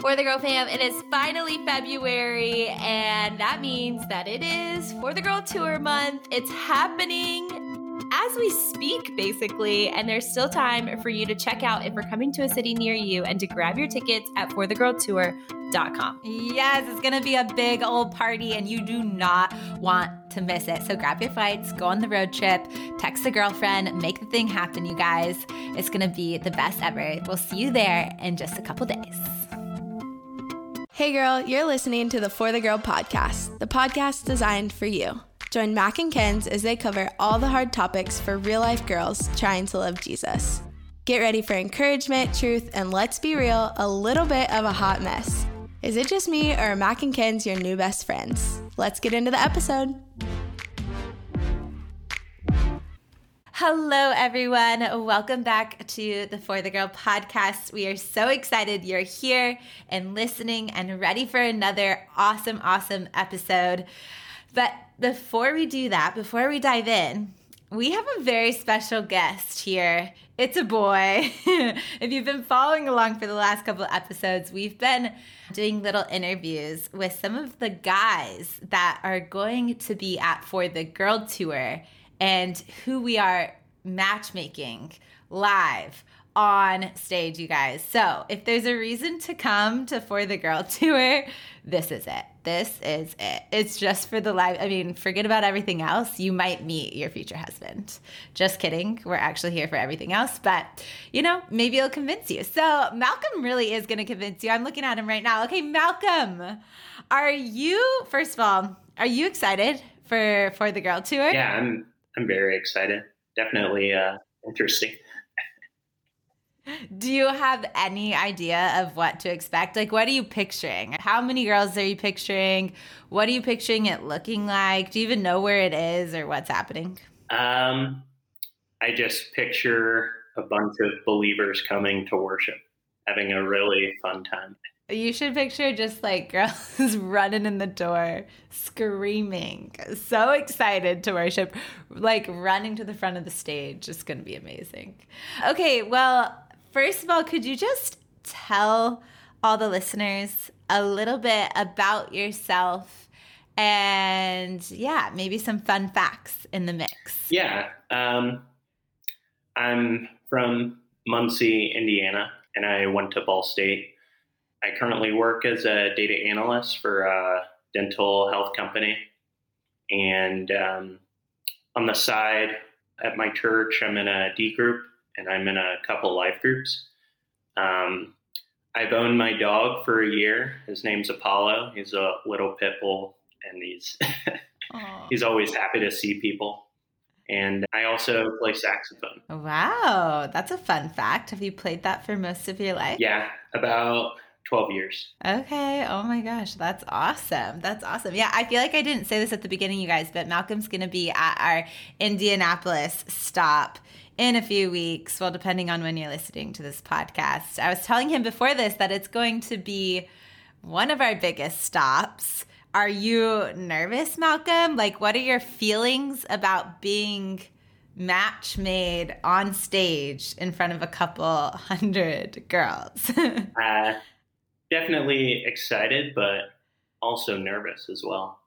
For the Girl fam, it is finally February, and that means that it is For the Girl Tour month. It's happening as we speak, basically, and there's still time for you to check out if we're coming to a city near you and to grab your tickets at forthegirltour.com. Yes, it's gonna be a big old party, and you do not want to miss it. So grab your flights, go on the road trip, text a girlfriend, make the thing happen, you guys. It's gonna be the best ever. We'll see you there in just a couple days. Hey girl, you're listening to the For the Girl podcast, the podcast designed for you. Join Mac and Kenz as they cover all the hard topics for real life girls trying to love Jesus. Get ready for encouragement, truth, and let's be real, a little bit of a hot mess. Is it just me or are Mac and Kenz your new best friends? Let's get into the episode. Hello, everyone. Welcome back to the For the Girl podcast. We are so excited you're here and listening and ready for another awesome, awesome episode. But before we do that, before we dive in, we have a very special guest here. It's a boy. if you've been following along for the last couple of episodes, we've been doing little interviews with some of the guys that are going to be at For the Girl Tour and who we are matchmaking live on stage, you guys. So, if there's a reason to come to For the Girl Tour, this is it. This is it. It's just for the live. I mean, forget about everything else. You might meet your future husband. Just kidding. We're actually here for everything else, but you know, maybe it'll convince you. So, Malcolm really is going to convince you. I'm looking at him right now. Okay, Malcolm, are you, first of all, are you excited for for the girl tour? Yeah, I'm I'm very excited. Definitely uh, interesting. Do you have any idea of what to expect? Like, what are you picturing? How many girls are you picturing? What are you picturing it looking like? Do you even know where it is or what's happening? Um, I just picture a bunch of believers coming to worship, having a really fun time. You should picture just like girls running in the door, screaming, so excited to worship, like running to the front of the stage. It's going to be amazing. Okay, well, first of all, could you just tell all the listeners a little bit about yourself and, yeah, maybe some fun facts in the mix? Yeah. Um, I'm from Muncie, Indiana, and I went to Ball State I currently work as a data analyst for a dental health company. And um, on the side at my church, I'm in a D group and I'm in a couple life groups. Um, I've owned my dog for a year. His name's Apollo. He's a little pit bull, and he's he's always happy to see people. And I also play saxophone. Wow, that's a fun fact. Have you played that for most of your life? Yeah, about 12 years. Okay. Oh my gosh. That's awesome. That's awesome. Yeah. I feel like I didn't say this at the beginning, you guys, but Malcolm's going to be at our Indianapolis stop in a few weeks. Well, depending on when you're listening to this podcast. I was telling him before this that it's going to be one of our biggest stops. Are you nervous, Malcolm? Like, what are your feelings about being match made on stage in front of a couple hundred girls? uh, definitely excited, but also nervous as well.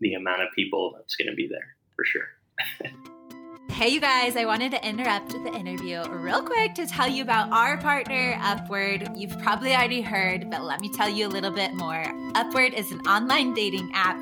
The amount of people that's going to be there for sure. Hey, you guys, I wanted to interrupt the interview real quick to tell you about our partner, Upward. You've probably already heard, but let me tell you a little bit more. Upward is an online dating app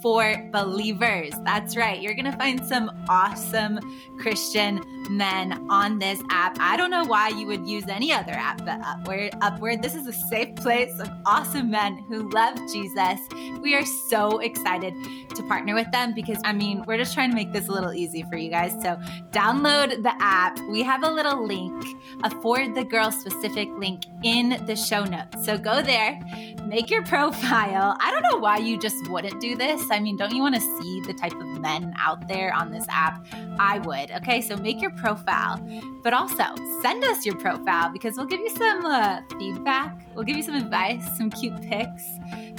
for believers. That's right. You're going to find some awesome Christian men on this app. I don't know why you would use any other app but Upward. Upward, this is a safe place of awesome men who love Jesus. We are so excited to partner with them because, I mean, we're just trying to make this a little easy for you guys. So download the app. We have a little link, a For the Girl specific link in the show notes. So go there, make your profile. I don't know why you just wouldn't do this. I mean, don't you want to see the type of men out there on this app? I would. Okay, so make your profile, but also send us your profile because we'll give you some uh, feedback. We'll give you some advice, some cute pics,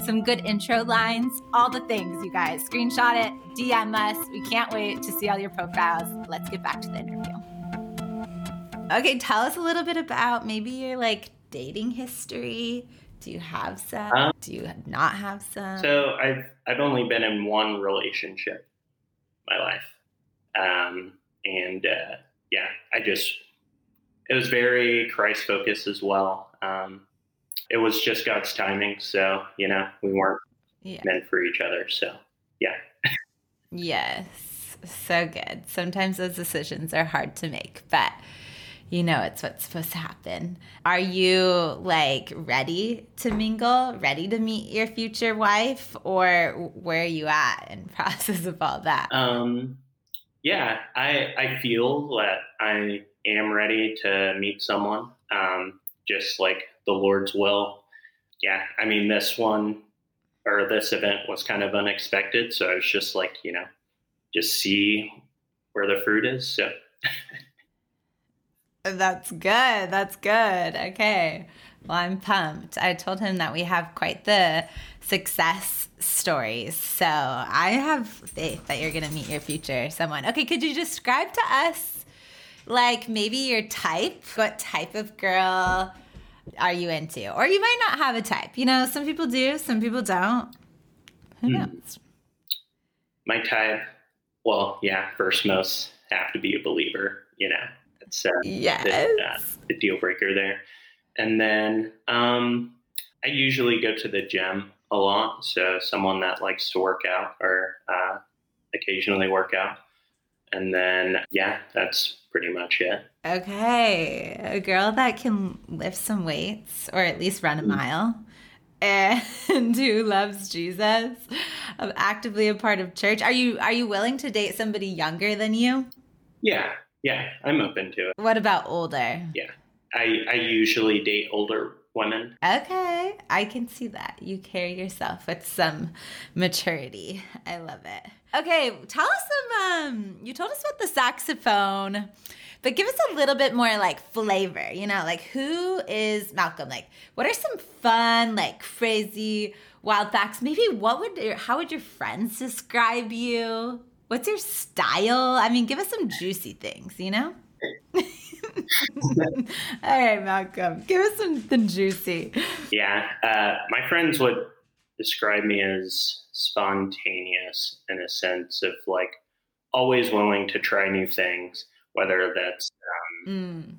some good intro lines, all the things, you guys. Screenshot it, DM us. We can't wait to see all your profiles. Let's get back to the interview. Okay, tell us a little bit about maybe your like dating history Do you have some? Um, Do you not have some? So I've I've only been in one relationship my life, um, and uh, yeah, I just it was very Christ focused as well. Um, it was just God's timing, so you know we weren't yeah. meant for each other. So yeah, Yes. So good. Sometimes those decisions are hard to make, but you know it's what's supposed to happen. Are you like ready to mingle, ready to meet your future wife, or where are you at in process of all that? um, yeah, I I feel that I am ready to meet someone, um, just like the Lord's will. Yeah, I mean this one or this event was kind of unexpected, so I was just like you know, just see where the fruit is. So That's good. That's good. Okay. Well, I'm pumped. I told him that we have quite the success stories. So I have faith that you're going to meet your future someone. Okay. Could you describe to us, like, maybe your type? What type of girl are you into? Or you might not have a type. You know, some people do, some people don't. Who Hmm. knows? my type, well, yeah, first most have to be a believer. You know, it's uh, Yes. the, uh, the deal breaker there. And then um, I usually go to the gym a lot. So someone that likes to work out or uh, occasionally work out. And then, yeah, that's pretty much it. Okay, a girl that can lift some weights or at least run a mile and who loves Jesus, um, actively a part of church. Are you are you willing to date somebody younger than you? Yeah, yeah, I'm open to it. What about older? Yeah. I, I usually date older women. Okay, I can see that. You carry yourself with some maturity. I love it. Okay, tell us some um you told us about the saxophone, but give us a little bit more like flavor, you know, like who is Malcolm? Like what are some fun, like crazy wild facts? Maybe what would your, how would your friends describe you? What's your style? I mean, give us some juicy things, you know? All right, Malcolm, give us something juicy. Yeah, uh, my friends would describe me as spontaneous in a sense of like always willing to try new things, whether that's Mm.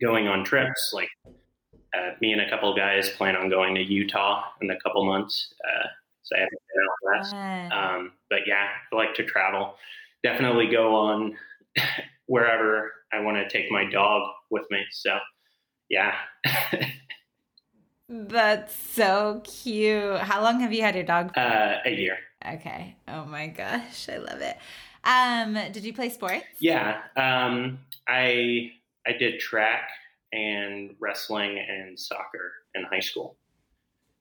going on trips. Like uh, me and a couple guys plan on going to Utah in a couple months. Uh, so I haven't been out west. Um, but yeah, I like to travel. Definitely go on wherever I want to take my dog with me. So yeah. That's so cute. How long have you had your dog? for? uh, a year. Okay. Oh my gosh, I love it. Um, did you play sports? Yeah, um, I I did track and wrestling and soccer in high school,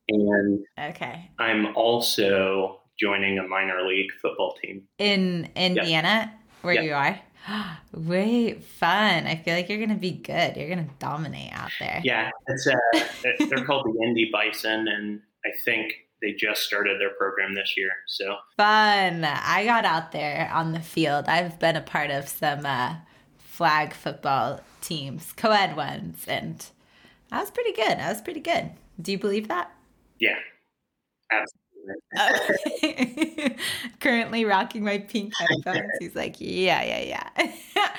and Okay. I'm also joining a minor league football team. In Indiana, where Yeah. you are. Wait, fun. I feel like you're gonna be good. You're gonna dominate out there. Yeah, it's uh, they're called the Indy Bison, and I think they just started their program this year. So Fun. I got out there on the field. I've been a part of some uh, flag football teams, co ed ones, and I was pretty good. I was pretty good. Do you believe that? Yeah, absolutely. Currently rocking my pink headphones. He's like, yeah, yeah, yeah.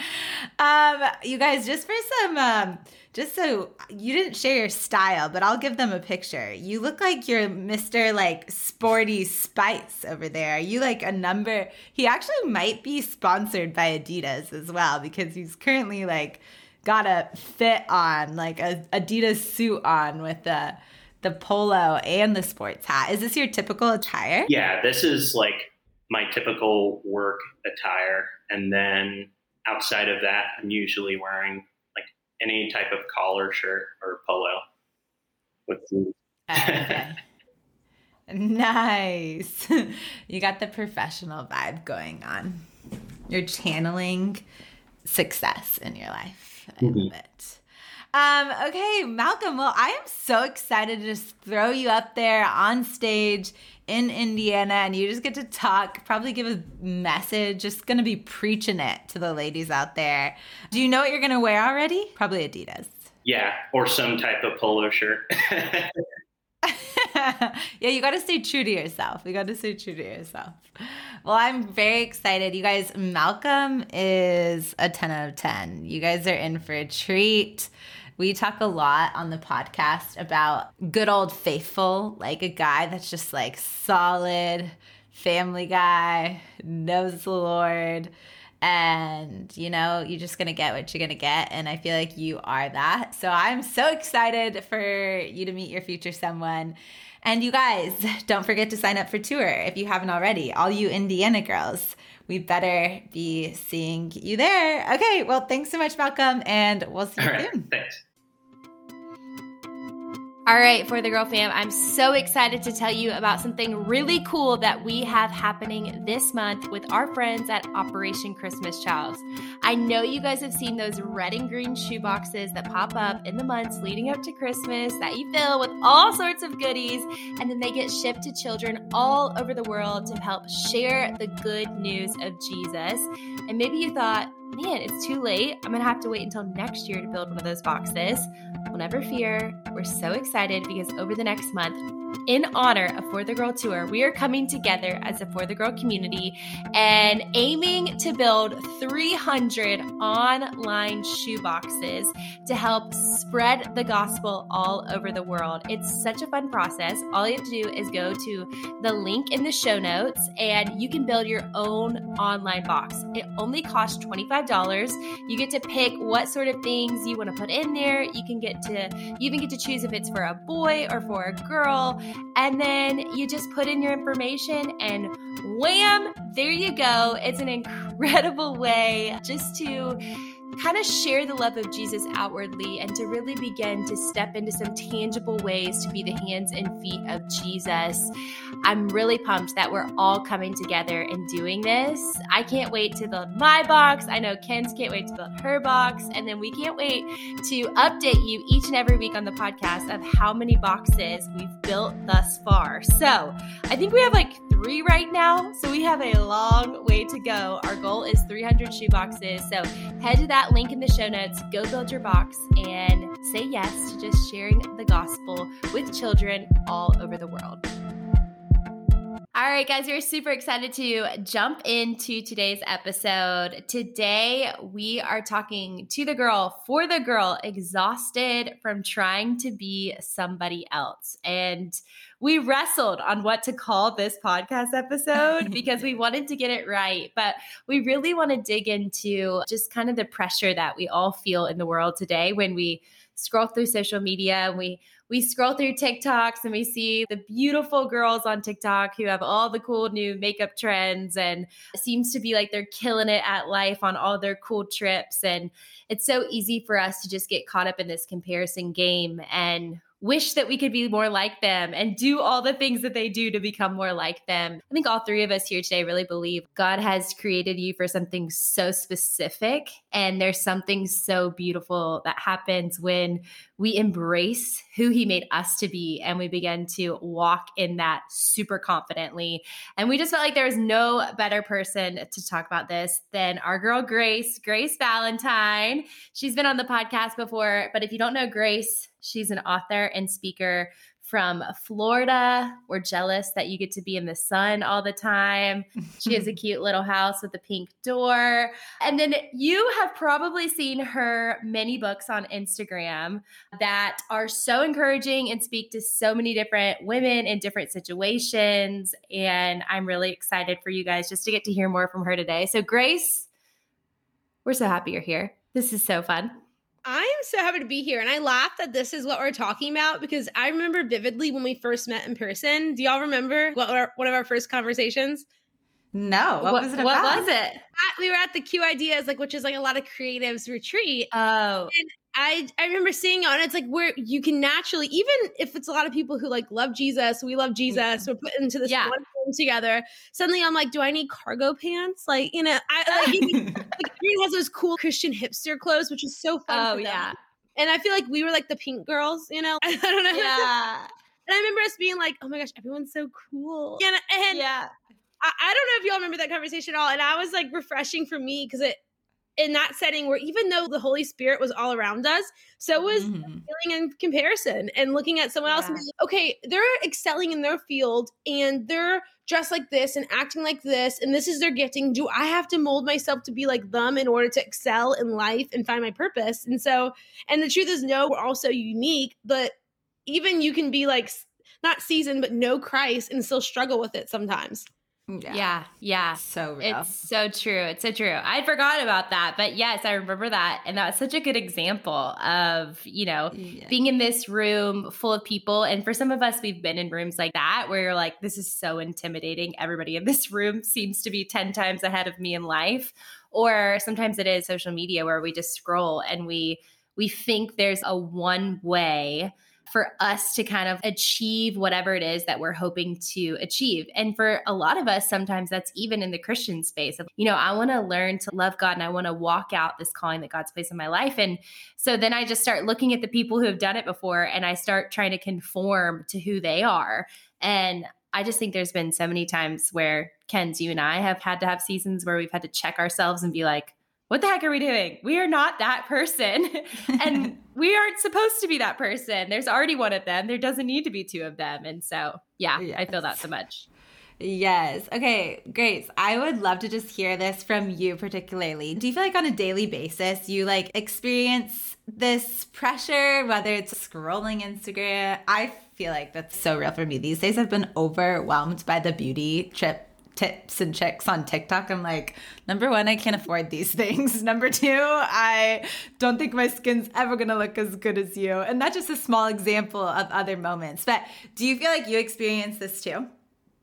um, you guys, just for some, um, just so you didn't share your style, but I'll give them a picture. You look like you're Mr. like sporty spice over there. Are you like a number? He actually might be sponsored by Adidas as well because he's currently like got a fit on, like a Adidas suit on with the the polo and the sports hat. Is this your typical attire? Yeah, this is like my typical work attire. And then outside of that, I'm usually wearing like any type of collar shirt or polo with jeans. Okay. nice. you got the professional vibe going on. You're channeling success in your life. I Mhm. love it. Um, okay, Malcolm. Well, I am so excited to just throw you up there on stage in Indiana and you just get to talk, probably give a message, just gonna be preaching it to the ladies out there. Do you know what you're gonna wear already? Probably Adidas. Yeah, or some type of polo shirt. yeah, you got to stay true to yourself. You got to stay true to yourself. Well, I'm very excited. You guys, Malcolm is a 10 out of 10. You guys are in for a treat. We talk a lot on the podcast about good old faithful, like a guy that's just like solid, family guy, knows the Lord and you know you're just gonna get what you're gonna get and i feel like you are that. So i'm so excited for you to meet your future someone. And you guys don't forget to sign up for tour if you haven't already. All you indiana girls we better be seeing you there. Okay well thanks so much malcolm and we'll see you soon. Thanks all right, for the girl fam, I'm so excited to tell you about something really cool that we have happening this month with our friends at Operation Christmas Child. I know you guys have seen those red and green shoe boxes that pop up in the months leading up to Christmas that you fill with all sorts of goodies, and then they get shipped to children all over the world to help share the good news of Jesus. And maybe you thought, man, it's too late. I'm going to have to wait until next year to build one of those boxes. Well, never fear. We're so excited because over the next month, in honor of For the Girl Tour, we are coming together as a For the Girl community and aiming to build 300 online shoeboxes to help spread the gospel all over the world. It's such a fun process. All you have to do is go to the link in the show notes and you can build your own online box. It only costs $25. You get to pick what sort of things you want to put in there. You can get to, you even get to choose if it's for a boy or for a girl. And then you just put in your information and wham, there you go. It's an incredible way just to kind of share the love of Jesus outwardly and to really begin to step into some tangible ways to be the hands and feet of Jesus. I'm really pumped that we're all coming together and doing this. I can't wait to build my box. I know Kenz can't wait to build her box. And then we can't wait to update you each and every week on the podcast of how many boxes we've built thus far. So I think we have like three right now. So we have a long way to go. Our goal is 300 shoe boxes. So head to that link in the show notes, go build your box, and say yes to just sharing the gospel with children all over the world. All right, guys, we're super excited to jump into today's episode. Today, we are talking to the girl, for the girl, exhausted from trying to be somebody else. And we wrestled on what to call this podcast episode because we wanted to get it right. But we really want to dig into just kind of the pressure that we all feel in the world today when we scroll through social media and we we scroll through TikToks and we see the beautiful girls on TikTok who have all the cool new makeup trends and seems to be like they're killing it at life on all their cool trips. And it's so easy for us to just get caught up in this comparison game and wish that we could be more like them and do all the things that they do to become more like them. I think all three of us here today really believe God has created you for something so specific. And there's something so beautiful that happens when we embrace who He made us to be and we begin to walk in that super confidently. And we just felt like there was no better person to talk about this than our girl, Grace, Grace Valentine. She's been on the podcast before, but if you don't know Grace, She's an author and speaker from Florida. We're jealous that you get to be in the sun all the time. She has a cute little house with a pink door. And then you have probably seen her many books on Instagram that are so encouraging and speak to so many different women in different situations. And I'm really excited for you guys just to get to hear more from her today. So, Grace, we're so happy you're here. This is so fun. I am so happy to be here. And I laugh that this is what we're talking about because I remember vividly when we first met in person. Do y'all remember what our, one of our first conversations? No. What, what was it about? What was it? we were at the Q Ideas, like which is like a lot of creatives retreat. Oh. And I I remember seeing on it's like where you can naturally, even if it's a lot of people who like love Jesus, we love Jesus, mm. we're put into this yeah. Together. Suddenly I'm like, do I need cargo pants? Like, you know, I like, like everyone has those cool Christian hipster clothes, which is so fun. Oh yeah. And I feel like we were like the pink girls, you know? I don't know. Yeah. And I remember us being like, oh my gosh, everyone's so cool. And, and yeah. I, I don't know if y'all remember that conversation at all. And I was like refreshing for me because it in that setting where even though the Holy Spirit was all around us, so was mm-hmm. feeling in comparison and looking at someone yeah. else and being okay, they're excelling in their field and they're dressed like this and acting like this and this is their gifting. Do i have to mold myself to be like them in order to excel in life and find my purpose? And so and the truth is no we're all so unique but even you can be like not seasoned but know christ and still struggle with it sometimes yeah. yeah. yeah. So real. It's so true. It's so true. I forgot about that. But yes, I remember that. And that's such a good example of, you know, yeah. being in this room full of people. And for some of us, we've been in rooms like that where you're like, this is so intimidating. Everybody in this room seems to be 10 times ahead of me in life. Or sometimes it is social media where we just scroll and we we think there's a one way for us to kind of achieve whatever it is that we're hoping to achieve. And for a lot of us, sometimes that's even in the Christian space of, you know, I want to learn to love God and I want to walk out this calling that God's placed in my life. And so then I just start looking at the people who have done it before and I start trying to conform to who they are. And I just think there's been so many times where Kenz, you and I have had to have seasons where we've had to check ourselves and be like, what the heck are we doing? We are not that person. and we aren't supposed to be that person. There's already one of them. There doesn't need to be two of them. And so, yeah, yes. I feel that so much. Yes. Okay, Grace. I would love to just hear this from you particularly. Do you feel like on a daily basis you like experience this pressure, whether it's scrolling Instagram? I feel like that's so real for me. These days I've been overwhelmed by the beauty trip tips and tricks on TikTok. I'm like, number one, I can't afford these things. Number two, I don't think my skin's ever gonna look as good as you. And that's just a small example of other moments. But do you feel like you experience this too?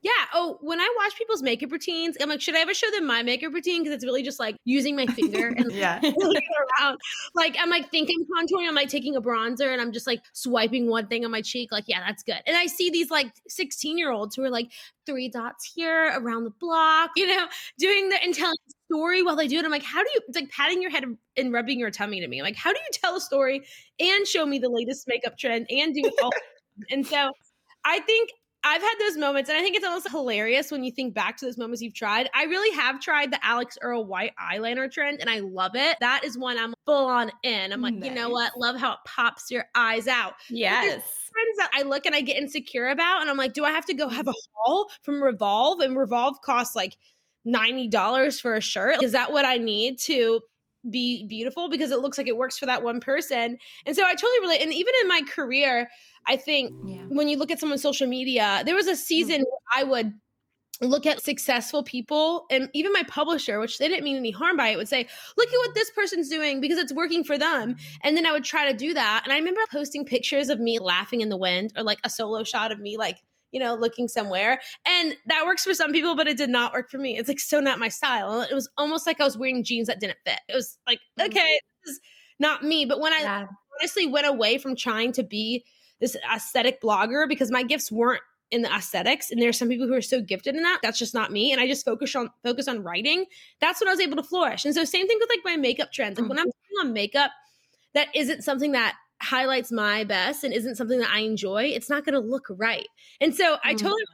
Yeah. Oh, when I watch people's makeup routines, I'm like, should I ever show them my makeup routine? Because it's really just like using my finger and yeah. around. Like I'm like thinking contouring. I'm like taking a bronzer and I'm just like swiping one thing on my cheek. Like, yeah, that's good. And I see these like 16 year olds who are like three dots here around the block, you know, doing the and telling story while they do it. I'm like, how do you? It's like patting your head and rubbing your tummy to me. I'm like, how do you tell a story and show me the latest makeup trend and do it all? and so I think I've had those moments, and I think it's almost hilarious when you think back to those moments you've tried. I really have tried the Alix Earle white eyeliner trend, and I love it. That is one I'm full on in. I'm like, nice. you know what? Love how it pops your eyes out. Yes. Trends that I look and I get insecure about, and I'm like, do I have to go have a mm-hmm. haul from Revolve? And Revolve costs like $90 for a shirt. Is that what I need to be beautiful because it looks like it works for that one person. And so I totally relate. And even in my career, I think yeah. when you look at someone's social media, there was a season mm-hmm. I would look at successful people and even my publisher which they didn't mean any harm by it would say look at what this person's doing because it's working for them and then i would try to do that and i remember posting pictures of me laughing in the wind or like a solo shot of me like you know, looking somewhere. And that works for some people, but it did not work for me. It's like so not my style. It was almost like I was wearing jeans that didn't fit. It was like, mm-hmm. okay, this is not me. But when I yeah. honestly went away from trying to be this aesthetic blogger because my gifts weren't in the aesthetics and there's some people who are so gifted in that that's just not me and i just focus on focus on writing that's when i was able to flourish and so same thing with like my makeup trends like mm-hmm. when i'm on makeup that isn't something that highlights my best and isn't something that I enjoy, it's not going to look right. And so I mm. totally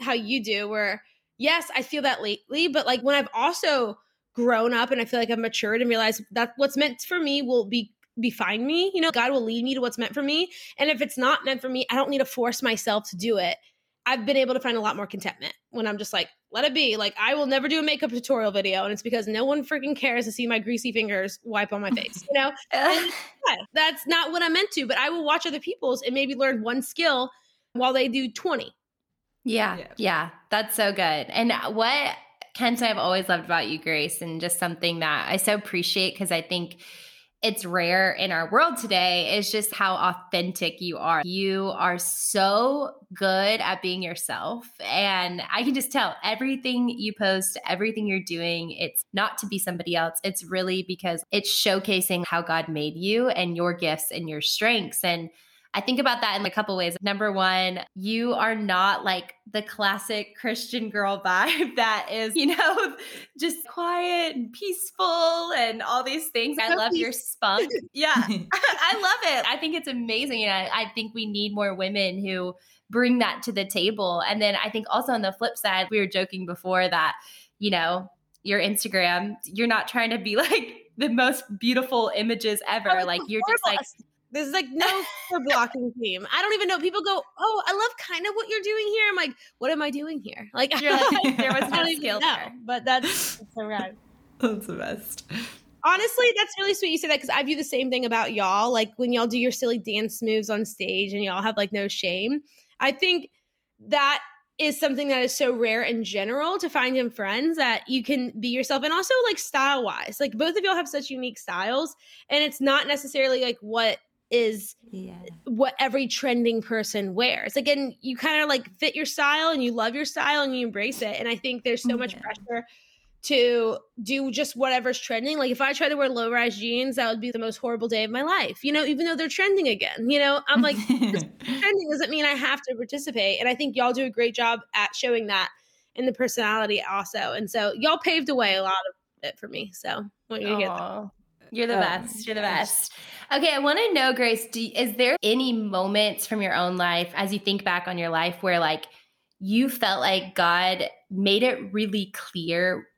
how you do, where yes, I feel that lately, but like when I've also grown up and I feel like I've matured and realized that what's meant for me will be be fine me. You know, God will lead me to what's meant for me. And if it's not meant for me, I don't need to force myself to do it. I've been able to find a lot more contentment when I'm just like, let it be. Like, I will never do a makeup tutorial video. And it's because no one freaking cares to see my greasy fingers wipe on my face, you know? yeah, that's not what I'm meant to, but I will watch other people's and maybe learn one skill while they do 20. Yeah. Yeah. yeah that's so good. And what Kent I've always loved about you, Grace, and just something that I so appreciate because I think it's rare in our world today is just how authentic you are. You are so good at being yourself. And I can just tell everything you post, everything you're doing, it's not to be somebody else. It's really because it's showcasing how God made you and your gifts and your strengths. And I think about that in a couple ways. Number one, you are not like the classic Christian girl vibe that is, you know, just quiet and peaceful and all these things. I love your spunk. Yeah, I love it. I think it's amazing. And I, I think we need more women who bring that to the table. And then I think also on the flip side, we were joking before that, you know, your Instagram, you're not trying to be like, the most beautiful images ever. Like you're just like there's like no for blocking team. I don't even know. People go, "Oh, I love kind of what you're doing here." I'm like, "What am I doing here?" Like, you're like there was no skill there, but that's, that's so rad. That's the best. Honestly, that's really sweet you say that because I view the same thing about y'all. Like when y'all do your silly dance moves on stage and y'all have like no shame. I think that is something that is so rare in general to find in friends that you can be yourself and also like style wise. Like both of y'all have such unique styles and it's not necessarily like what is yeah. what every trending person wears. Again, you kind of like fit your style and you love your style and you embrace it. And I think there's so much mm-hmm. pressure to do just whatever's trending. Like if I try to wear low rise jeans, that would be the most horrible day of my life. You know, even though they're trending again. You know, I'm like trending doesn't mean I have to participate. And I think y'all do a great job at showing that in the personality also. And so y'all paved away a lot of it for me. So I want you to get that. You're the oh, best. You're the best. Okay, I want to know, Grace, do, is there any moments from your own life as you think back on your life where like you felt like God made it really clear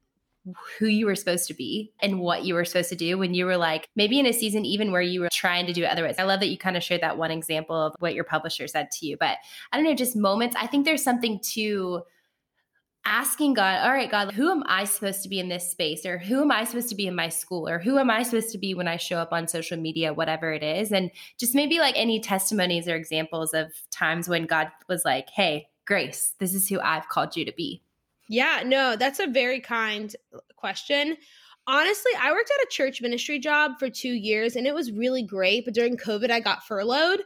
who you were supposed to be and what you were supposed to do when you were like maybe in a season even where you were trying to do it otherwise. I love that you kind of shared that one example of what your publisher said to you, but I don't know, just moments. I think there's something to asking God, all right, God, who am I supposed to be in this space? Or who am I supposed to be in my school? Or who am I supposed to be when I show up on social media, whatever it is? And just maybe like any testimonies or examples of times when God was like, hey, Grace, this is who I've called you to be. Yeah, no, that's a very kind question. Honestly, I worked at a church ministry job for two years and it was really great. But during COVID, I got furloughed.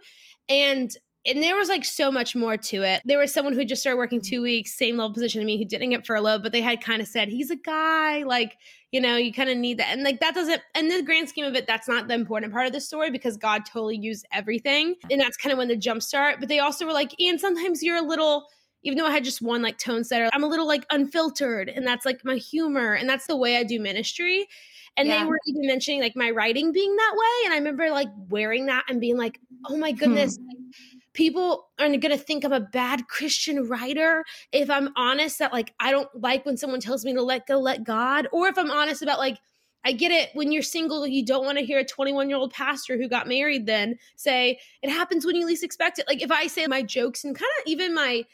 And and there was like so much more to it. There was someone who just started working two weeks, same level position to me, who didn't get furloughed, but they had kind of said, he's a guy, like, you know, you kind of need that. And like that doesn't, in the grand scheme of it, that's not the important part of the story because God totally used everything. And that's kind of when the jump start. But they also were like, Ian, sometimes you're a little, even though I had just one like tone setter, I'm a little like unfiltered. And that's like my humor. And that's the way I do ministry. And yeah. they were even mentioning like my writing being that way. And I remember like wearing that and being like, oh my goodness. Hmm. Like, people are going to think I'm a bad Christian writer if I'm honest that like I don't like when someone tells me to let go, let God, or if I'm honest about like I get it when you're single, you don't want to hear a 21 year old pastor who got married then say it happens when you least expect it. Like if I say my jokes and kind of even my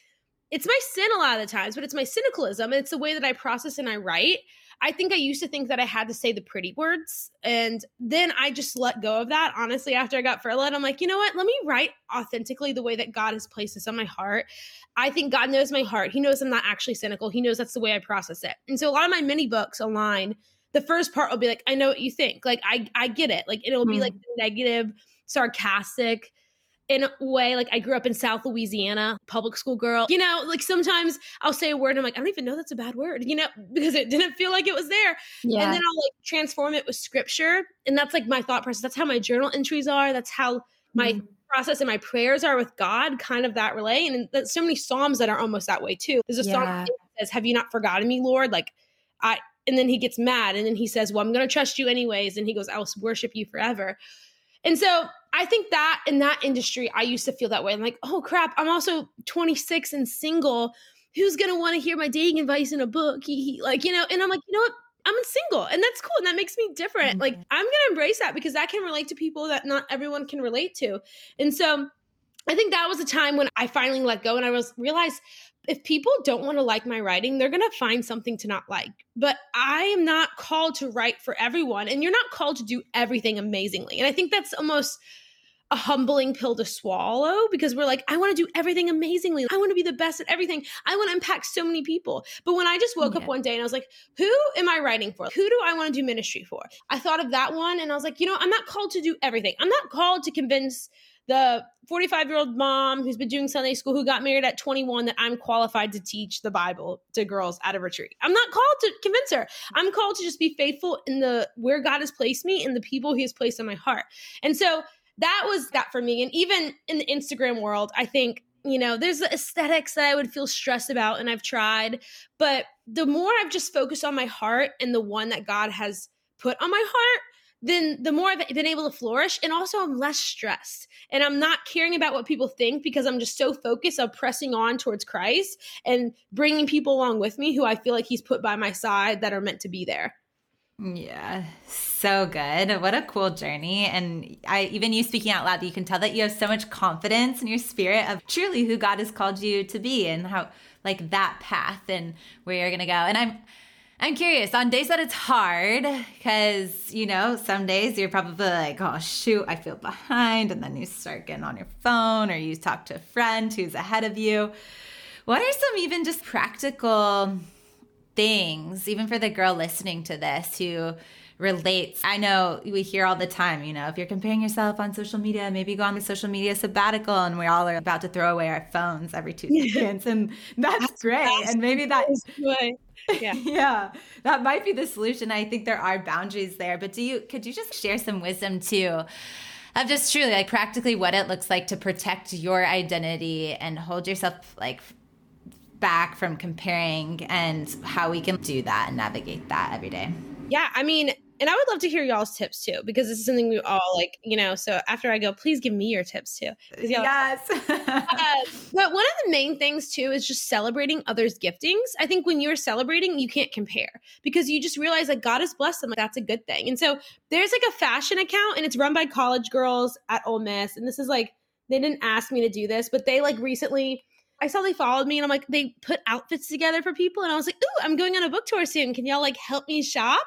it's my sin a lot of the times, but it's my cynicalism. It's the way that I process and I write. I think I used to think that I had to say the pretty words. And then I just let go of that, honestly, after I got furloughed. I'm like, you know what? Let me write authentically the way that God has placed this on my heart. I think God knows my heart. He knows I'm not actually cynical. He knows that's the way I process it. And so a lot of my mini books align. the first part will be like, I know what you think. Like, I, I get it. Like, it'll be mm. like negative, sarcastic in a way like I grew up in South Louisiana, public school girl. You know, like sometimes I'll say a word and I'm like, I don't even know that's a bad word, you know, because it didn't feel like it was there. Yeah. And then I'll like transform it with scripture. And that's like my thought process. That's how my journal entries are. That's how my mm. process and my prayers are with God, kind of that relay. And there's so many Psalms that are almost that way too. There's a yeah. song that says, Have you not forgotten me, Lord? Like I and then he gets mad and then he says, Well, I'm gonna trust you anyways. And he goes, I'll worship you forever. And so I think that in that industry, I used to feel that way. I'm like, oh crap, I'm also 26 and single. Who's gonna want to hear my dating advice in a book? Like, you know, and I'm like, you know what? I'm single and that's cool and that makes me different. Mm-hmm. Like I'm gonna embrace that because that can relate to people that not everyone can relate to. And so I think that was a time when I finally let go and I was realized if people don't want to like my writing, they're going to find something to not like. But I am not called to write for everyone, and you're not called to do everything amazingly. And I think that's almost a humbling pill to swallow because we're like, I want to do everything amazingly. I want to be the best at everything. I want to impact so many people. But when I just woke yeah. up one day and I was like, who am I writing for? Who do I want to do ministry for? I thought of that one and I was like, you know, I'm not called to do everything. I'm not called to convince the 45 year old mom who's been doing Sunday school who got married at 21 that I'm qualified to teach the Bible to girls at a retreat. I'm not called to convince her. I'm called to just be faithful in the where God has placed me and the people He has placed in my heart. And so that was that for me. And even in the Instagram world, I think you know, there's the aesthetics that I would feel stressed about, and I've tried. But the more I've just focused on my heart and the one that God has put on my heart, then the more I've been able to flourish. And also, I'm less stressed and I'm not caring about what people think because I'm just so focused on pressing on towards Christ and bringing people along with me who I feel like He's put by my side that are meant to be there. Yeah, so good. What a cool journey. And I even you speaking out loud, you can tell that you have so much confidence in your spirit of truly who God has called you to be and how like that path and where you're gonna go. And I'm I'm curious on days that it's hard because you know some days you're probably like oh shoot I feel behind and then you start getting on your phone or you talk to a friend who's ahead of you. What are some even just practical things, even for the girl listening to this who relates. I know we hear all the time, you know, if you're comparing yourself on social media, maybe go on the social media sabbatical and we all are about to throw away our phones every two seconds. And that's, that's great. That's and maybe that is yeah. yeah. That might be the solution. I think there are boundaries there. But do you could you just share some wisdom too? Of just truly like practically what it looks like to protect your identity and hold yourself like back from comparing and how we can do that and navigate that every day. Yeah, I mean, and I would love to hear y'all's tips too, because this is something we all like, you know. So after I go, please give me your tips too. Yes. uh, but one of the main things too is just celebrating others' giftings. I think when you're celebrating, you can't compare because you just realize that God has blessed them. Like that's a good thing. And so there's like a fashion account, and it's run by college girls at Ole Miss, and this is like they didn't ask me to do this, but they like recently I saw they followed me and I'm like, they put outfits together for people. And I was like, ooh, I'm going on a book tour soon. Can y'all like help me shop?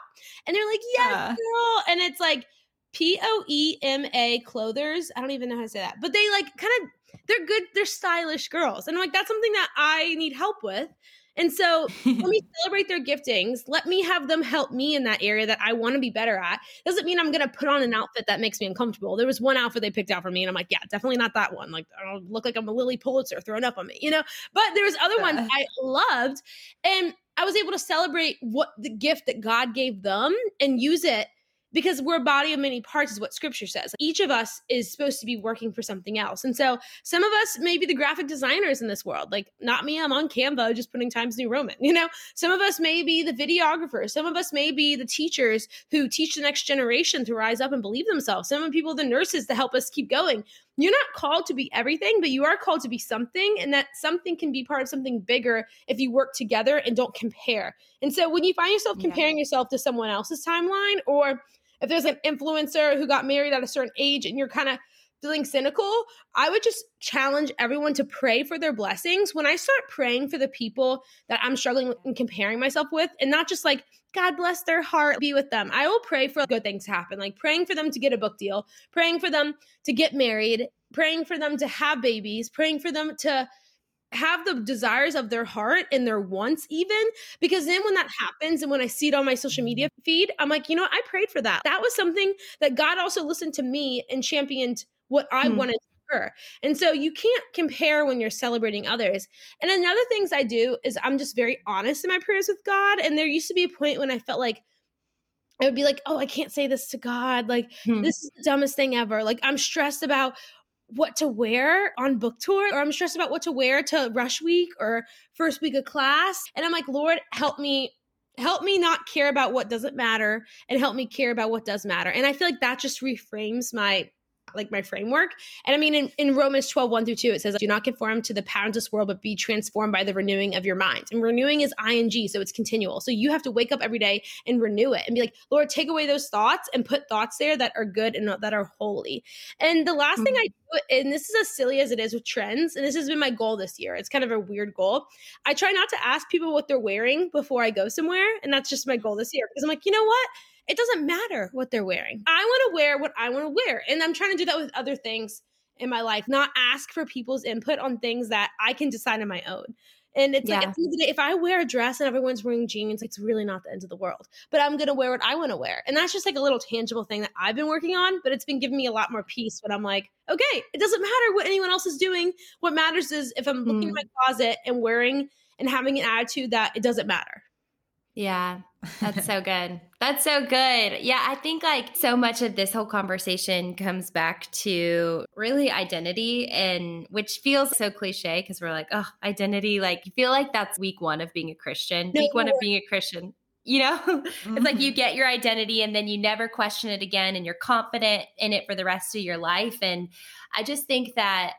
And they're like, yes, uh. girl. And it's like P O E M A clothers. I don't even know how to say that. But they like kind of, they're good, they're stylish girls. And I'm like, that's something that I need help with. And so let me celebrate their giftings. Let me have them help me in that area that I want to be better at. Doesn't mean I'm going to put on an outfit that makes me uncomfortable. There was one outfit they picked out for me, and I'm like, yeah, definitely not that one. Like, I don't look like I'm a Lilly Pulitzer thrown up on me, you know? But there was other ones I loved. And I was able to celebrate what the gift that God gave them and use it because we're a body of many parts is what scripture says. Each of us is supposed to be working for something else. And so some of us may be the graphic designers in this world like not me i'm on canva just putting times new roman you know? Some of us may be the videographers. Some of us may be the teachers who teach the next generation to rise up and believe themselves. Some of people the nurses to help us keep going you're not called to be everything but you are called to be something and that something can be part of something bigger if you work together and don't compare and so when you find yourself comparing yeah. yourself to someone else's timeline or if there's an influencer who got married at a certain age and you're kind of feeling cynical, I would just challenge everyone to pray for their blessings. When I start praying for the people that I'm struggling with and comparing myself with, and not just like, God bless their heart, be with them. I will pray for good things to happen, like praying for them to get a book deal, praying for them to get married, praying for them to have babies, praying for them to have the desires of their heart and their wants even because then when that happens and when i see it on my social media feed i'm like you know what? i prayed for that that was something that god also listened to me and championed what i hmm. wanted for her and so you can't compare when you're celebrating others and another things i do is i'm just very honest in my prayers with god and there used to be a point when i felt like I would be like, oh, I can't say this to God. Like, hmm. this is the dumbest thing ever. Like, I'm stressed about what to wear on book tour or I'm stressed about what to wear to rush week or first week of class. And I'm like, Lord, help me help me not care about what doesn't matter and help me care about what does matter. And I feel like that just reframes my like my framework. And I mean, in, in Romans 12, 1 through 2, it says, Do not conform to the patterns of this world, but be transformed by the renewing of your mind. And renewing is ing, so it's continual. So you have to wake up every day and renew it and be like, Lord, take away those thoughts and put thoughts there that are good and that are holy. And the last mm-hmm. thing I do, and this is as silly as it is with trends, and this has been my goal this year. It's kind of a weird goal. I try not to ask people what they're wearing before I go somewhere. And that's just my goal this year because I'm like, you know what? It doesn't matter what they're wearing. I want to wear what I want to wear. And I'm trying to do that with other things in my life, not ask for people's input on things that I can decide on my own. And it's yeah. like if I wear a dress and everyone's wearing jeans, it's really not the end of the world. But I'm gonna wear what I want to wear. And that's just like a little tangible thing that I've been working on, but it's been giving me a lot more peace when I'm like, okay, it doesn't matter what anyone else is doing. What matters is if I'm looking mm. in my closet and wearing and having an attitude that it doesn't matter. Yeah, that's so good. That's so good. Yeah, I think like so much of this whole conversation comes back to really identity and which feels so cliche because we're like, oh, identity. Like you feel like that's week one of being a Christian, no. week one of being a Christian. You know, it's like you mm-hmm. get your identity and then you never question it again and you're confident in it for the rest of your life. And I just think that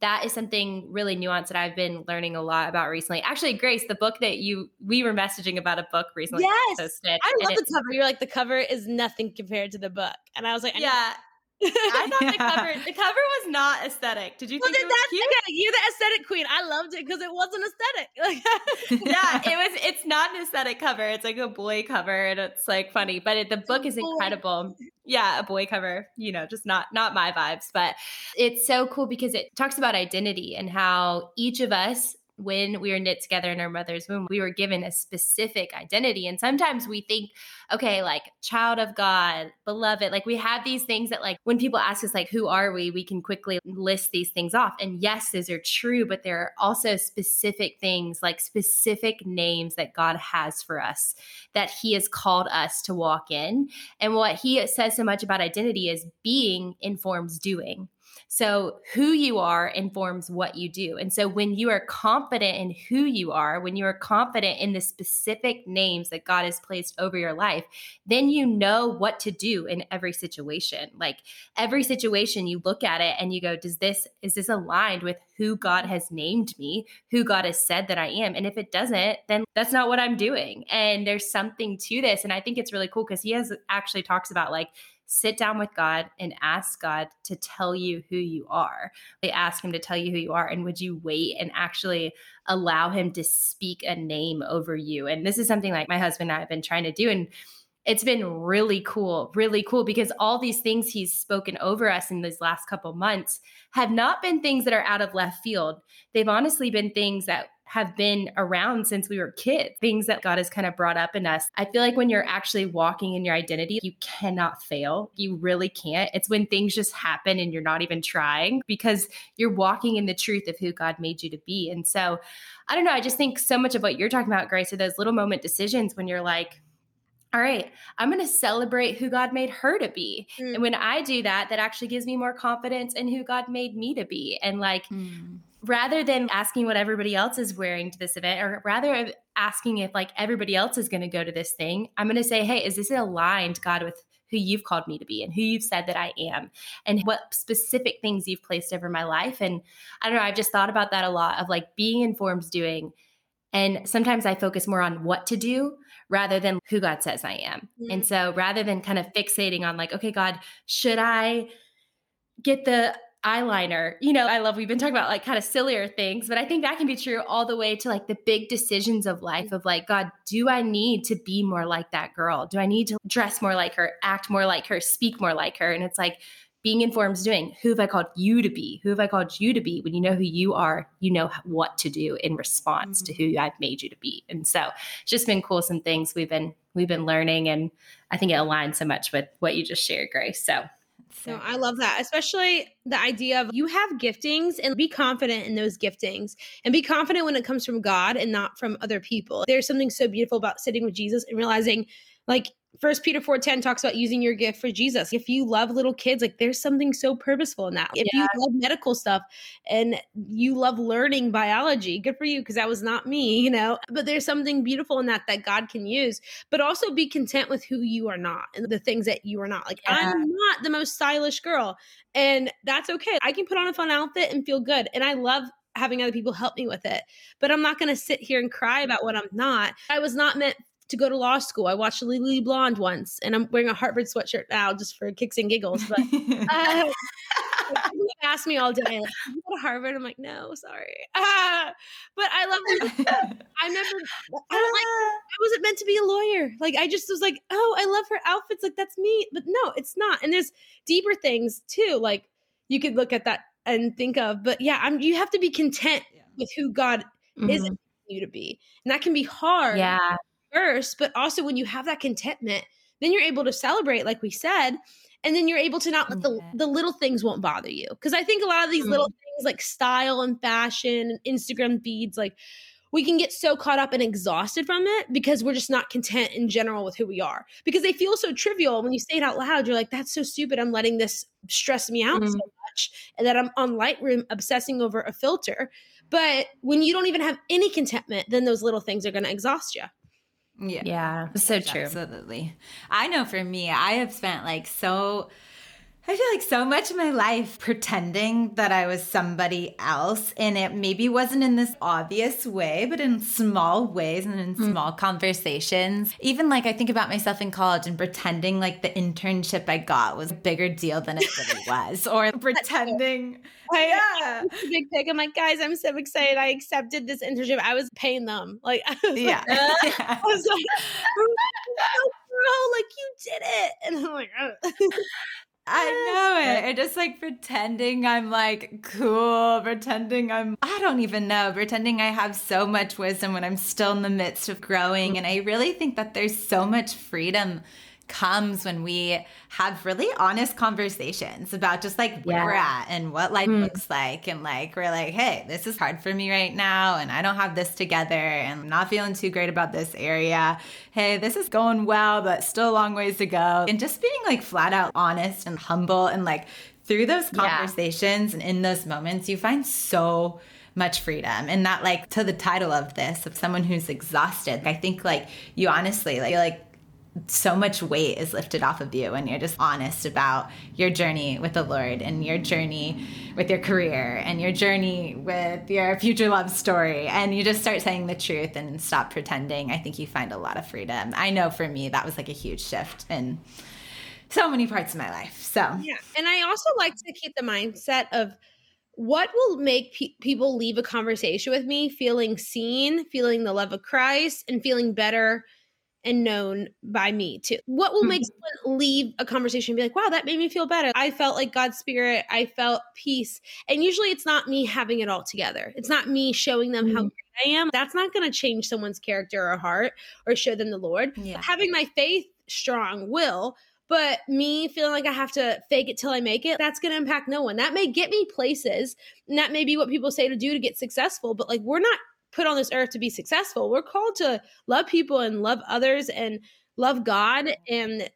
that is something really nuanced that I've been learning a lot about recently. Actually, Grace, the book that you we were messaging about a book recently. Yes, posted, I love the cover. You're like the cover is nothing compared to the book, and I was like, I yeah. I thought the cover the cover was not aesthetic. Did you well, think it was cute? Okay, you're the aesthetic queen. I loved it because it wasn't aesthetic. yeah, it was. It's not an aesthetic cover. It's like a boy cover, and it's like funny. But it, the book is incredible. Yeah, a boy cover. You know, just not not my vibes. But it's so cool because it talks about identity and how each of us when we were knit together in our mother's womb, we were given a specific identity. And sometimes we think, okay, like child of God, beloved, like we have these things that, like, when people ask us, like, who are we, we can quickly list these things off. And yes, those are true, but there are also specific things, like specific names that God has for us that He has called us to walk in. And what He says so much about identity is being informs doing. So, who you are informs what you do. And so, when you are confident in who you are, when you are confident in the specific names that God has placed over your life, then you know what to do in every situation. Like every situation, you look at it and you go, Does this, is this aligned with who God has named me, who God has said that I am? And if it doesn't, then that's not what I'm doing. And there's something to this. And I think it's really cool because he has actually talks about like, sit down with God and ask God to tell you who you are. They ask Him to tell you who you are. And would you wait and actually allow Him to speak a name over you? And this is something like my husband and I have been trying to do. And it's been really cool, really cool because all these things he's spoken over us in these last couple months have not been things that are out of left field. They've honestly been things that have been around since we were kids, things that God has kind of brought up in us. I feel like when you're actually walking in your identity, you cannot fail. You really can't. It's when things just happen and you're not even trying because you're walking in the truth of who God made you to be. And so, I don't know. I just think so much of what you're talking about, Grace, are those little moment decisions when you're like, all right, I'm going to celebrate who God made her to be. Mm. And when I do that, that actually gives me more confidence in who God made me to be. And like, mm rather than asking what everybody else is wearing to this event or rather asking if like everybody else is going to go to this thing i'm going to say hey is this aligned god with who you've called me to be and who you've said that i am and what specific things you've placed over my life and i don't know i've just thought about that a lot of like being informed doing and sometimes i focus more on what to do rather than who god says i am mm-hmm. and so rather than kind of fixating on like okay god should i get the eyeliner. You know, I love we've been talking about like kind of sillier things, but I think that can be true all the way to like the big decisions of life of like, God, do I need to be more like that girl? Do I need to dress more like her, act more like her, speak more like her? And it's like being informed is doing who have I called you to be? Who have I called you to be? When you know who you are, you know what to do in response mm-hmm. to who I've made you to be. And so it's just been cool some things we've been we've been learning and I think it aligns so much with what you just shared, Grace. So so I love that, especially the idea of you have giftings and be confident in those giftings and be confident when it comes from God and not from other people. There's something so beautiful about sitting with Jesus and realizing like First Peter 4:10 talks about using your gift for Jesus. If you love little kids, like there's something so purposeful in that. If yeah. you love medical stuff and you love learning biology, good for you because that was not me, you know. But there's something beautiful in that that God can use. But also be content with who you are not and the things that you are not. Like yeah. I'm not the most stylish girl, and that's okay. I can put on a fun outfit and feel good. And I love having other people help me with it. But I'm not going to sit here and cry about what I'm not. I was not meant to go to law school. I watched Legally Blonde once, and I'm wearing a Harvard sweatshirt now just for kicks and giggles. But uh, people ask me all day, like, "You go to Harvard?" I'm like, "No, sorry." Uh, but I love. I never. I don't like. I wasn't meant to be a lawyer. Like I just was like, "Oh, I love her outfits. Like that's me." But no, it's not. And there's deeper things too. Like you could look at that and think of. But yeah, I'm. You have to be content yeah. with who God mm-hmm. is you to be, and that can be hard. Yeah first, but also when you have that contentment, then you're able to celebrate, like we said, and then you're able to not let the, the little things won't bother you. Because I think a lot of these mm-hmm. little things like style and fashion and Instagram feeds, like we can get so caught up and exhausted from it because we're just not content in general with who we are. Because they feel so trivial. When you say it out loud, you're like, that's so stupid. I'm letting this stress me out mm-hmm. so much. And that I'm on Lightroom obsessing over a filter. But when you don't even have any contentment, then those little things are going to exhaust you. Yeah. Yeah. So true. Absolutely. I know for me, I have spent like so I feel like so much of my life pretending that I was somebody else. And it maybe wasn't in this obvious way, but in small ways and in mm. small conversations. Even like I think about myself in college and pretending like the internship I got was a bigger deal than it really was, or pretending. yeah. Big pick. I'm like, guys, I'm so excited. I accepted this internship. I was paying them. Like, yeah. Like, yeah. I was like, bro, like you did it. And I'm like, I know it. And just like pretending I'm like cool, pretending I'm, I don't even know, pretending I have so much wisdom when I'm still in the midst of growing. Mm. And I really think that there's so much freedom comes when we have really honest conversations about just like where yeah. we're at and what life mm. looks like. And like, we're like, hey, this is hard for me right now. And I don't have this together and I'm not feeling too great about this area. Hey, this is going well, but still a long ways to go. And just being like flat out honest and humble and like through those conversations yeah. and in those moments, you find so much freedom and that like to the title of this of someone who's exhausted i think like you honestly like like so much weight is lifted off of you and you're just honest about your journey with the Lord and your journey with your career and your journey with your future love story and you just start saying the truth and stop pretending. I think you find a lot of freedom. I know for me that was like a huge shift in so many parts of my life. So, yeah. And I also like to keep the mindset of what will make pe- people leave a conversation with me feeling seen, feeling the love of Christ and feeling better and known by me too. What will make mm-hmm. someone leave a conversation and be like, wow, that made me feel better? I felt like God's spirit. I felt peace. And usually it's not me having it all together. It's not me showing them mm-hmm. how great I am. That's not going to change someone's character or heart or show them the Lord. Yeah. Having my faith strong will. But me feeling like I have to fake it till I make it, that's going to impact no one. That may get me places. And that may be what people say to do to get successful. But like, we're not put on this earth to be successful. We're called to love people and love others and love God and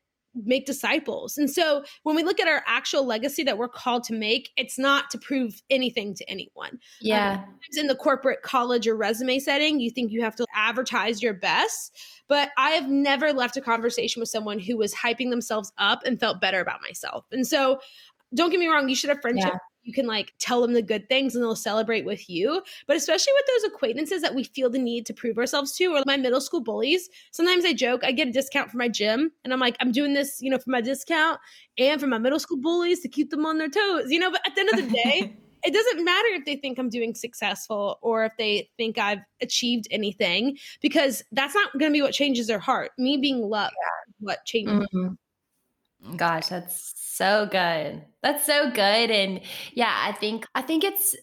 make disciples. And so when we look at our actual legacy that we're called to make, it's not to prove anything to anyone. Yeah. Um, in the corporate college or resume setting, you think you have to advertise your best. But I have never left a conversation with someone who was hyping themselves up and felt better about myself. And so don't get me wrong, you should have friendship yeah you can like tell them the good things and they'll celebrate with you. But especially with those acquaintances that we feel the need to prove ourselves to, or my middle school bullies, sometimes I joke, I get a discount for my gym. And I'm like, I'm doing this, you know, for my discount and for my middle school bullies to keep them on their toes, you know. But at the end of the day, it doesn't matter if they think I'm doing successful or if they think I've achieved anything, because that's not going to be what changes their heart. Me being loved, what changes. Mm-hmm. Gosh, that's so good. That's so good. And yeah, I think I think it's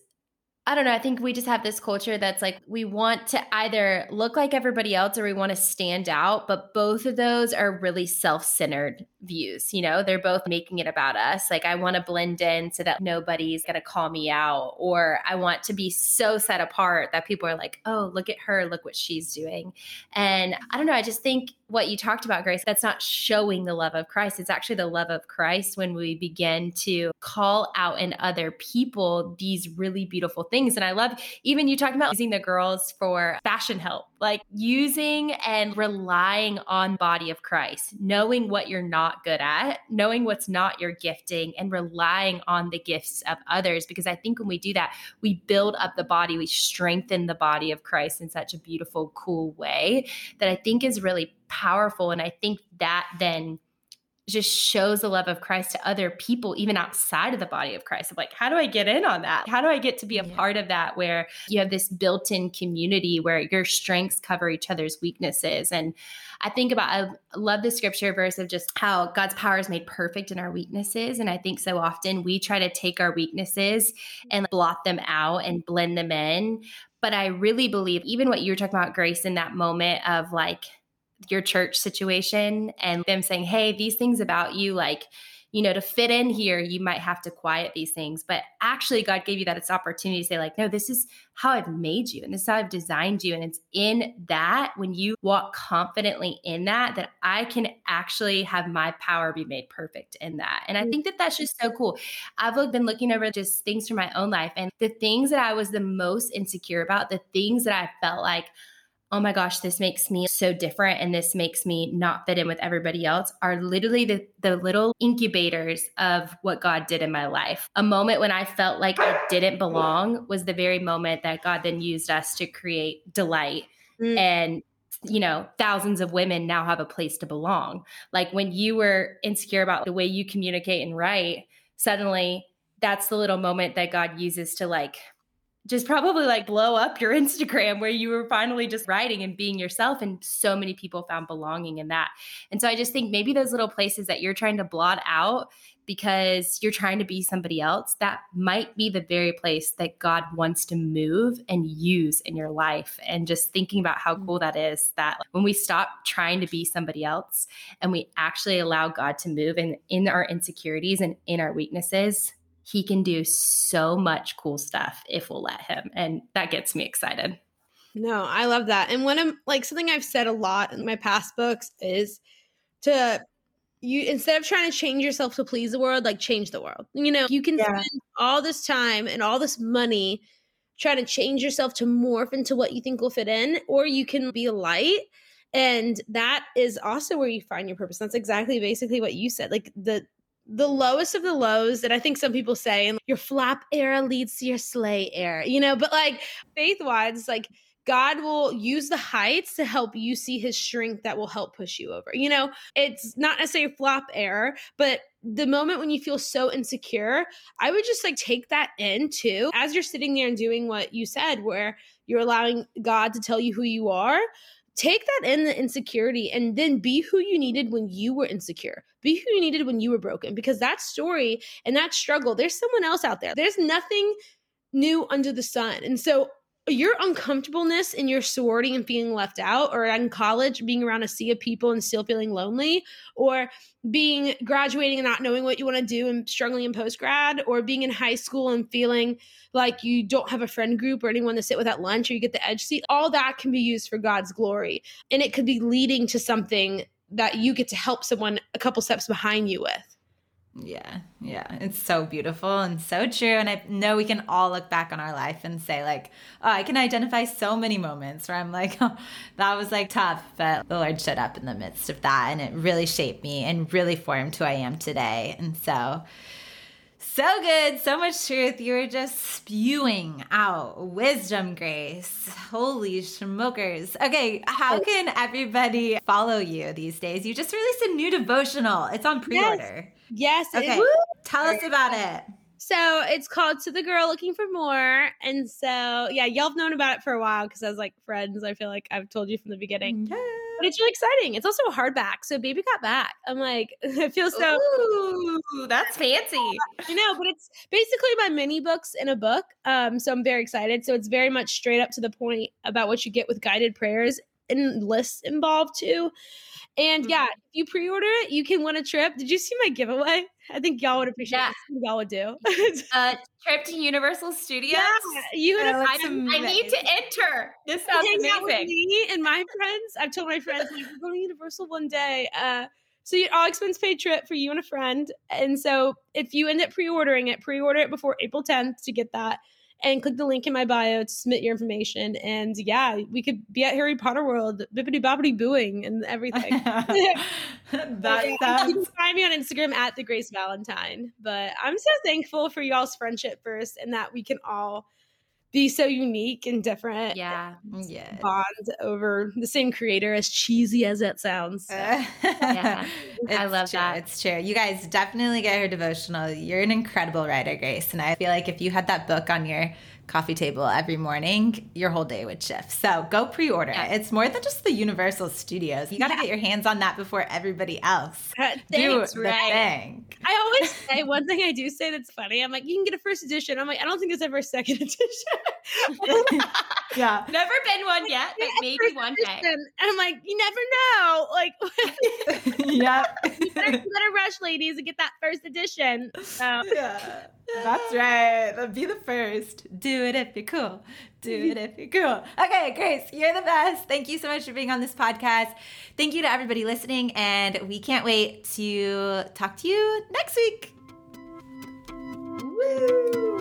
I don't know. I think we just have this culture that's like we want to either look like everybody else or we want to stand out, but both of those are really self-centered views. You know, they're both making it about us. Like I want to blend in so that nobody's going to call me out or I want to be so set apart that people are like, "Oh, look at her, look what she's doing." And I don't know, I just think what you talked about, Grace, that's not showing the love of Christ. It's actually the love of Christ when we begin to call out in other people these really beautiful things. And I love even you talking about using the girls for fashion help, like using and relying on body of Christ, knowing what you're not good at, knowing what's not your gifting, and relying on the gifts of others. Because I think when we do that, we build up the body, we strengthen the body of Christ in such a beautiful, cool way that I think is really powerful. And I think that then just shows the love of Christ to other people, even outside of the body of Christ. Of like, how do I get in on that? How do I get to be a yeah. part of that where you have this built in community where your strengths cover each other's weaknesses? And I think about, I love the scripture verse of just how God's power is made perfect in our weaknesses. And I think so often we try to take our weaknesses and blot them out and blend them in. But I really believe, even what you were talking about, Grace, in that moment of like, your church situation and them saying, hey, these things about you, like, you know, to fit in here, you might have to quiet these things. But actually, God gave you that it's opportunity to say, like, no, this is how I've made you and this is how I've designed you. And it's in that when you walk confidently in that, that I can actually have my power be made perfect in that. And I mm. think that that's just so cool. I've been looking over just things from my own life and the things that I was the most insecure about, the things that I felt like, oh my gosh, this makes me so different and this makes me not fit in with everybody else are literally the, the little incubators of what God did in my life. A moment when I felt like I didn't belong was the very moment that God then used us to create delight. Mm. And you know, thousands of women now have a place to belong. Like when you were insecure about the way you communicate and write, suddenly that's the little moment that God uses to like just probably like blow up your Instagram where you were finally just writing and being yourself. And so many people found belonging in that. And so I just think maybe those little places that you're trying to blot out because you're trying to be somebody else, that might be the very place that God wants to move and use in your life. And just thinking about how mm. cool that is that when we stop trying to be somebody else and we actually allow God to move in, in our insecurities and in our weaknesses, he can do so much cool stuff if we'll let him. And that gets me excited. No, I love that. And one of like something I've said a lot in my past books is to you instead of trying to change yourself to please the world, like change the world. You know, you can yeah. spend all this time and all this money trying to change yourself to morph into what you think will fit in, or you can be a light. And that is also where you find your purpose. That's exactly basically what you said. Like the the lowest of the lows that I think some people say, and your flap era leads to your slay era, you know, but like faith wise, like God will use the heights to help you see his strength that will help push you over. You know, it's not necessarily flop air, but the moment when you feel so insecure, I would just like take that in too. As you're sitting there and doing what you said, where you're allowing God to tell you who you are, take that in the insecurity and then be who you needed when you were insecure. Be who you needed when you were broken because that story and that struggle there's someone else out there. There's nothing new under the sun. And so your uncomfortableness in your sorority and feeling left out, or in college being around a sea of people and still feeling lonely, or being graduating and not knowing what you want to do and struggling in post grad, or being in high school and feeling like you don't have a friend group or anyone to sit with at lunch or you get the edge seat, all that can be used for God's glory. And it could be leading to something that you get to help someone a couple steps behind you with. Yeah, yeah. It's so beautiful and so true. And I know we can all look back on our life and say, like, oh, I can identify so many moments where I'm like, oh, that was like tough. But the Lord showed up in the midst of that and it really shaped me and really formed who I am today. And so, so good, so much truth. You were just spewing out wisdom, Grace. Holy smokers. Okay, how can everybody follow you these days? You just released a new devotional. It's on pre order. Yes. yes okay. Tell us about it. So it's called To the Girl Looking for More. And so, yeah, y'all have known about it for a while because I was like friends, I feel like I've told you from the beginning. Yeah. But it's really exciting. It's also a hardback. So baby got back. I'm like, it feels so. Ooh, that's fancy. You know, but it's basically my mini books in a book. Um, so I'm very excited. So it's very much straight up to the point about what you get with guided prayers and lists involved too. And yeah, mm-hmm. if you pre-order it, you can win a trip. Did you see my giveaway? I think y'all would appreciate yeah. it. Y'all would do. uh, trip to Universal Studios. Yeah, you and I, I need to enter. This sounds amazing. me and my friends. I've told my friends like we're going to Universal one day. Uh, so you all expense paid trip for you and a friend. And so if you end up pre-ordering it, pre-order it before April 10th to get that and click the link in my bio to submit your information. And yeah, we could be at Harry Potter World, bippity boppity booing and everything. that You can find me on Instagram at the Grace Valentine. But I'm so thankful for y'all's friendship first and that we can all be so unique and different. Yeah. Mm, yeah. Bond over the same creator, as cheesy as it sounds. So. yeah. I love true. that. It's true. You guys definitely get her devotional. You're an incredible writer, Grace. And I feel like if you had that book on your coffee table every morning, your whole day would shift. So go pre order yeah. it. It's more than just the Universal Studios. You got to yeah. get your hands on that before everybody else. Do the right. thing. I always say one thing I do say that's funny. I'm like, you can get a first edition. I'm like, I don't think there's ever a second edition. yeah. Never been one yet, but maybe one day. And I'm like, you never know. Like, yeah. you, better, you better rush, ladies, and get that first edition. So. Yeah. That's right. Be the first. Do it if you're cool. Do it if you're cool. Okay, Grace, you're the best. Thank you so much for being on this podcast. Thank you to everybody listening, and we can't wait to talk to you next week. Woo!